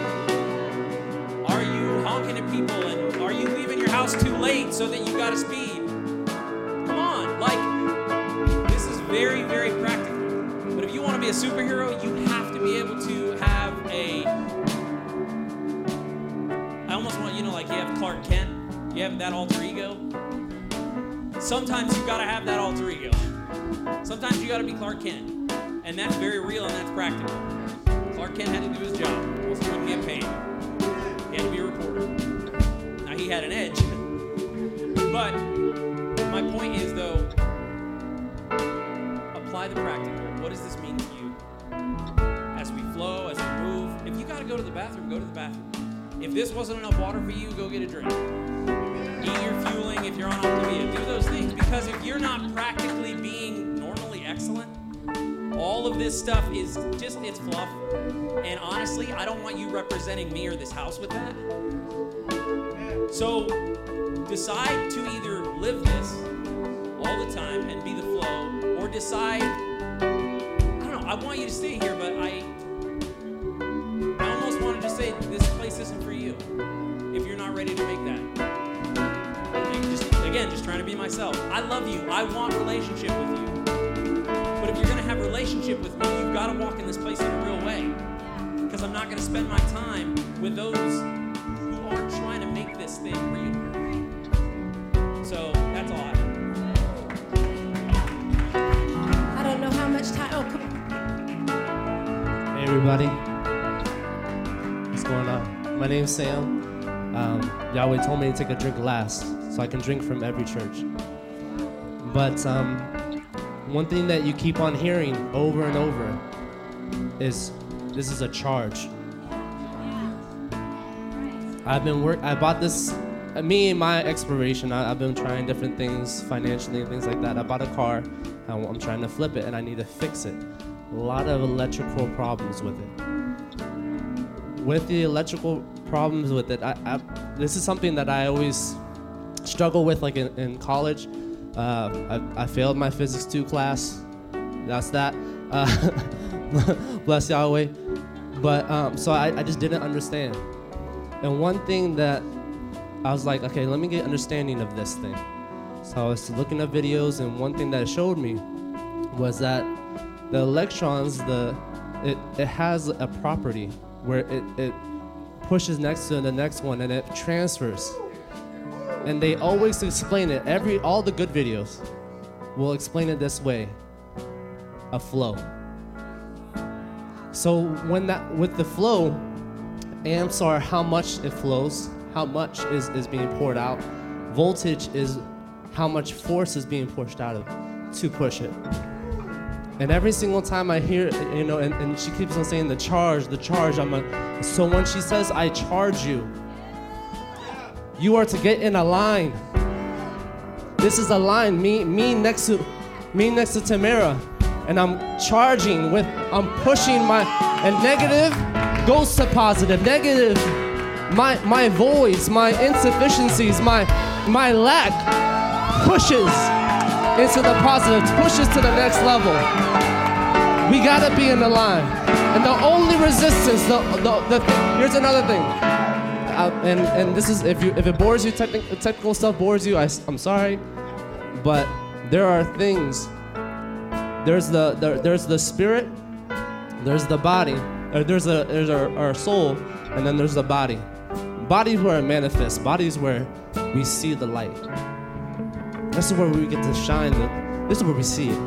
Are you honking at people? And are you leaving your house too late so that you got to speed? Come on, like, this is very, very practical. But if you want to be a superhero, you have to be able to like you have Clark Kent, you have that alter ego. Sometimes you've gotta have that alter ego. Sometimes you gotta be Clark Kent, and that's very real and that's practical. Clark Kent had to do his job, he wouldn't get paid. He had to be a reporter. Now he had an edge, but my point is though, apply the practical. What does this mean to you? As we flow, as we move. If you got to go to the bathroom, go to the bathroom. If this wasn't enough water for you, go get a drink. Eat your fueling if you're on Optavia. Do those things because if you're not practically being normally excellent, all of this stuff is just it's fluff. And honestly, I don't want you representing me or this house with that. So decide to either live this all the time and be the flow, or decide. I don't know. I want you to stay here, but I. I almost want to say this not ready to make that. Like, just, again, just trying to be myself. I love you. I want relationship with you. But if you're going to have relationship with me, you've got to walk in this place in a real way. Because I'm not going to spend my time with those who aren't trying to make this thing real. So that's all I have. I don't know how much time. Oh, come on. Hey everybody, what's going on? My name's Sam. Um, Yahweh told me to take a drink last, so I can drink from every church. But um, one thing that you keep on hearing over and over is this is a charge. I've been work. I bought this. uh, Me and my exploration. I, I've been trying different things financially and things like that. I bought a car. I'm trying to flip it, and I need to fix it. A lot of electrical problems with it. With the electrical problems with it, I, I, this is something that I always struggle with. Like in, in college, uh, I, I failed my physics two class. That's that. Uh, bless Yahweh. But um, so I, I just didn't understand. And one thing that I was like, okay, let me get understanding of this thing. So I was looking at videos, and one thing that it showed me was that the electrons, the it, it has a property where it, it pushes next to the next one and it transfers. And they always explain it. Every all the good videos will explain it this way: a flow. So when that with the flow, amps are how much it flows, how much is, is being poured out. Voltage is how much force is being pushed out of to push it. And every single time I hear, you know, and, and she keeps on saying the charge, the charge, I'm like, so when she says, I charge you, you are to get in a line. This is a line, me, me next to, me next to Tamara, and I'm charging with, I'm pushing my, and negative goes to positive. positive, negative, my, my voids, my insufficiencies, my, my lack pushes into the positive, pushes to the next level. We gotta be in the line. And the only resistance, the, the, the here's another thing. Uh, and, and this is, if, you, if it bores you, technic, technical stuff bores you, I, I'm sorry. But there are things, there's the, the, there's the spirit, there's the body, or there's, a, there's our, our soul, and then there's the body. Body's where it manifests, body's where we see the light. This is where we get to shine. This is where we see it.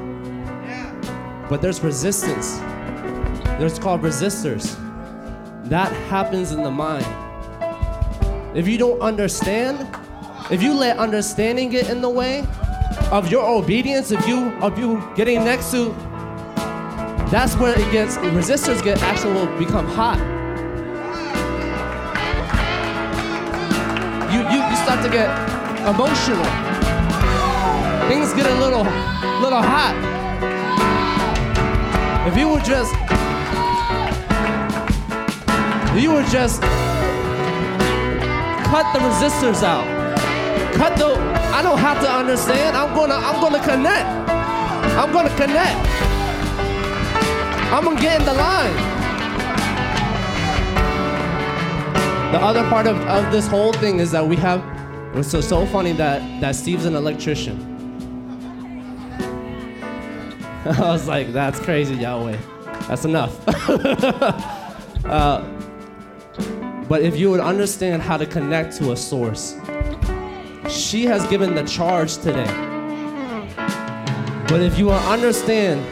But there's resistance. There's called resistors. That happens in the mind. If you don't understand, if you let understanding get in the way of your obedience, if you of you getting next to, that's where it gets resistors get actually will become hot. You you, you start to get emotional things get a little, little hot. If you would just, if you would just cut the resistors out, cut the. I don't have to understand. I'm gonna, I'm gonna connect. I'm gonna connect. I'm gonna get in the line. The other part of, of this whole thing is that we have. It's so, so funny that, that Steve's an electrician. I was like, that's crazy, Yahweh. That's enough. uh, but if you would understand how to connect to a source, she has given the charge today. But if you will understand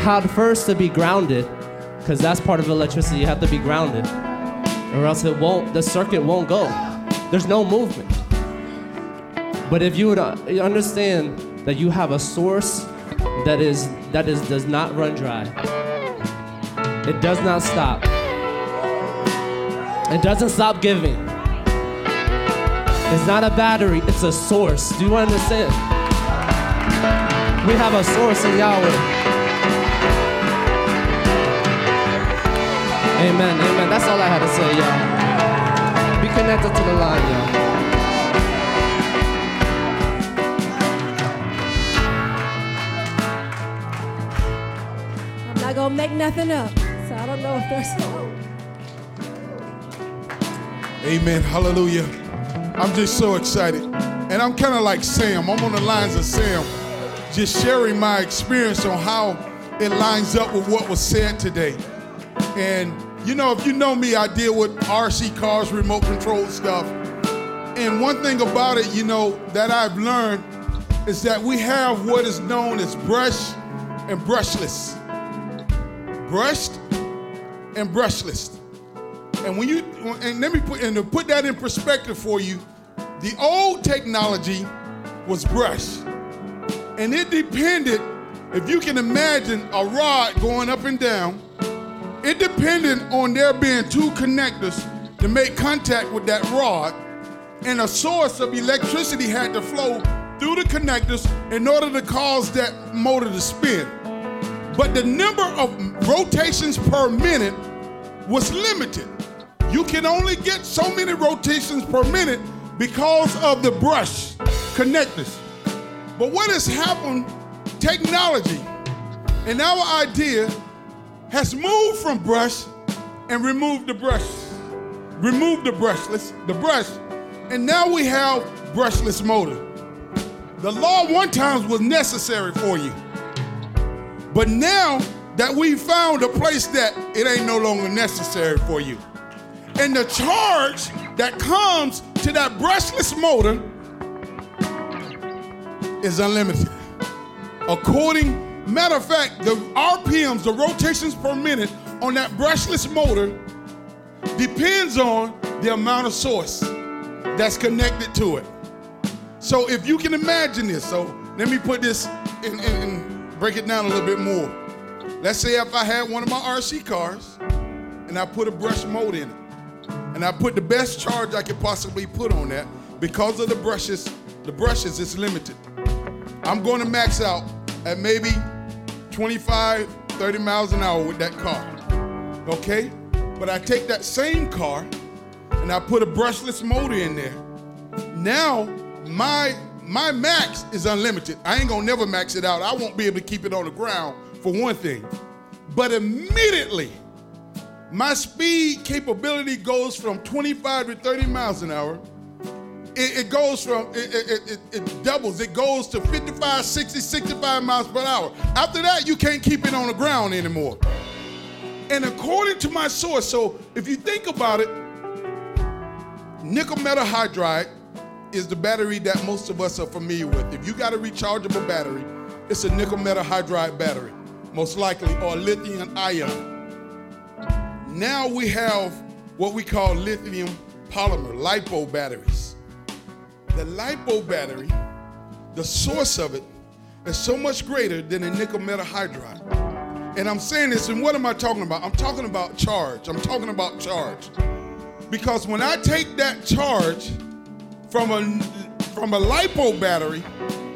how to first to be grounded, because that's part of electricity, you have to be grounded, or else it won't, the circuit won't go. There's no movement. But if you would uh, understand that you have a source that is that is does not run dry. It does not stop. It doesn't stop giving. It's not a battery, it's a source. Do you understand? We have a source in Yahweh. Amen, amen. That's all I had to say, y'all. Be connected to the line, y'all. Up. So I don't know if there's. Amen. Hallelujah. I'm just so excited. And I'm kind of like Sam. I'm on the lines of Sam, just sharing my experience on how it lines up with what was said today. And you know, if you know me, I deal with RC cars, remote control stuff. And one thing about it, you know, that I've learned is that we have what is known as brush and brushless. Brushed and brushless. And when you and let me put and to put that in perspective for you, the old technology was brush. And it depended, if you can imagine a rod going up and down, it depended on there being two connectors to make contact with that rod, and a source of electricity had to flow through the connectors in order to cause that motor to spin. But the number of rotations per minute was limited. You can only get so many rotations per minute because of the brush connectors. But what has happened, technology and our idea has moved from brush and removed the brush. Removed the brushless, the brush, and now we have brushless motor. The law one times was necessary for you. But now that we found a place that it ain't no longer necessary for you. And the charge that comes to that brushless motor is unlimited. According, matter of fact, the RPMs, the rotations per minute on that brushless motor depends on the amount of source that's connected to it. So if you can imagine this, so let me put this in. and break it down a little bit more. Let's say if I had one of my RC cars and I put a brush motor in it, and I put the best charge I could possibly put on that, because of the brushes, the brushes is limited. I'm going to max out at maybe 25, 30 miles an hour with that car. Okay? But I take that same car and I put a brushless motor in there. Now my my max is unlimited. I ain't gonna never max it out. I won't be able to keep it on the ground for one thing. But immediately, my speed capability goes from 25 to 30 miles an hour. It, it goes from, it, it, it, it doubles. It goes to 55, 60, 65 miles per hour. After that, you can't keep it on the ground anymore. And according to my source, so if you think about it, nickel metal hydride is the battery that most of us are familiar with. If you got a rechargeable battery, it's a nickel metal hydride battery, most likely, or lithium ion. Now we have what we call lithium polymer, LiPo batteries. The LiPo battery, the source of it, is so much greater than a nickel metal hydride. And I'm saying this, and what am I talking about? I'm talking about charge. I'm talking about charge. Because when I take that charge from a from a lipo battery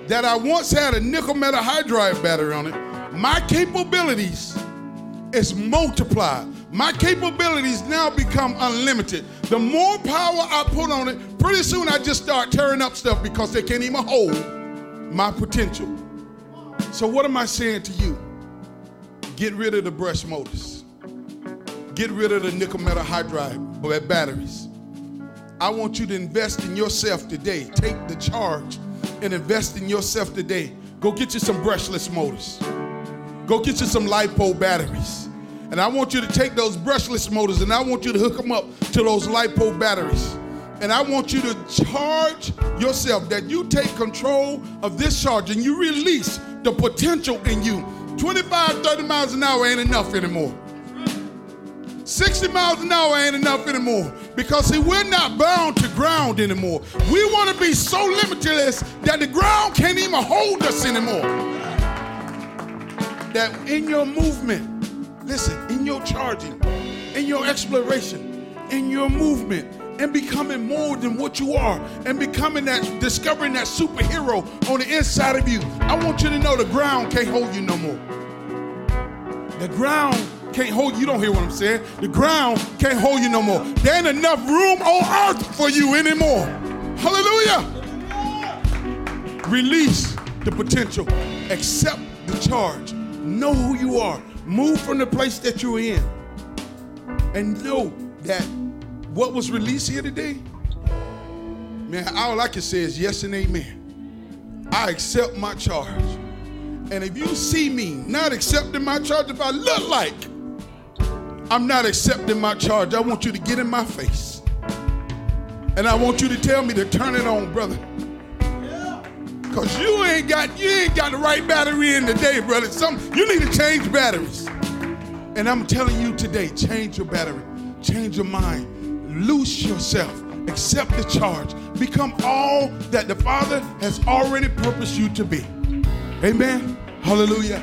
that I once had a nickel metal hydride battery on it, my capabilities is multiplied. My capabilities now become unlimited. The more power I put on it, pretty soon I just start tearing up stuff because they can't even hold my potential. So what am I saying to you? Get rid of the brush motors. Get rid of the nickel metal hydride batteries. I want you to invest in yourself today. Take the charge and invest in yourself today. Go get you some brushless motors. Go get you some LiPo batteries. And I want you to take those brushless motors and I want you to hook them up to those LiPo batteries. And I want you to charge yourself that you take control of this charge and you release the potential in you. 25, 30 miles an hour ain't enough anymore. 60 miles an hour ain't enough anymore because see we're not bound to ground anymore we want to be so limitless that the ground can't even hold us anymore that in your movement listen in your charging in your exploration in your movement and becoming more than what you are and becoming that, discovering that superhero on the inside of you. I want you to know the ground can't hold you no more. The ground can't hold you. You don't hear what I'm saying. The ground can't hold you no more. There ain't enough room on earth for you anymore. Hallelujah. Release the potential. Accept the charge. Know who you are. Move from the place that you're in. And know that what was released here today, man, all I can say is yes and amen. I accept my charge. And if you see me not accepting my charge, if I look like I'm not accepting my charge, I want you to get in my face. And I want you to tell me to turn it on, brother. Cause you ain't got you ain't got the right battery in today, brother. Some you need to change batteries. And I'm telling you today, change your battery, change your mind, loose yourself, accept the charge, become all that the Father has already purposed you to be. Amen. Hallelujah.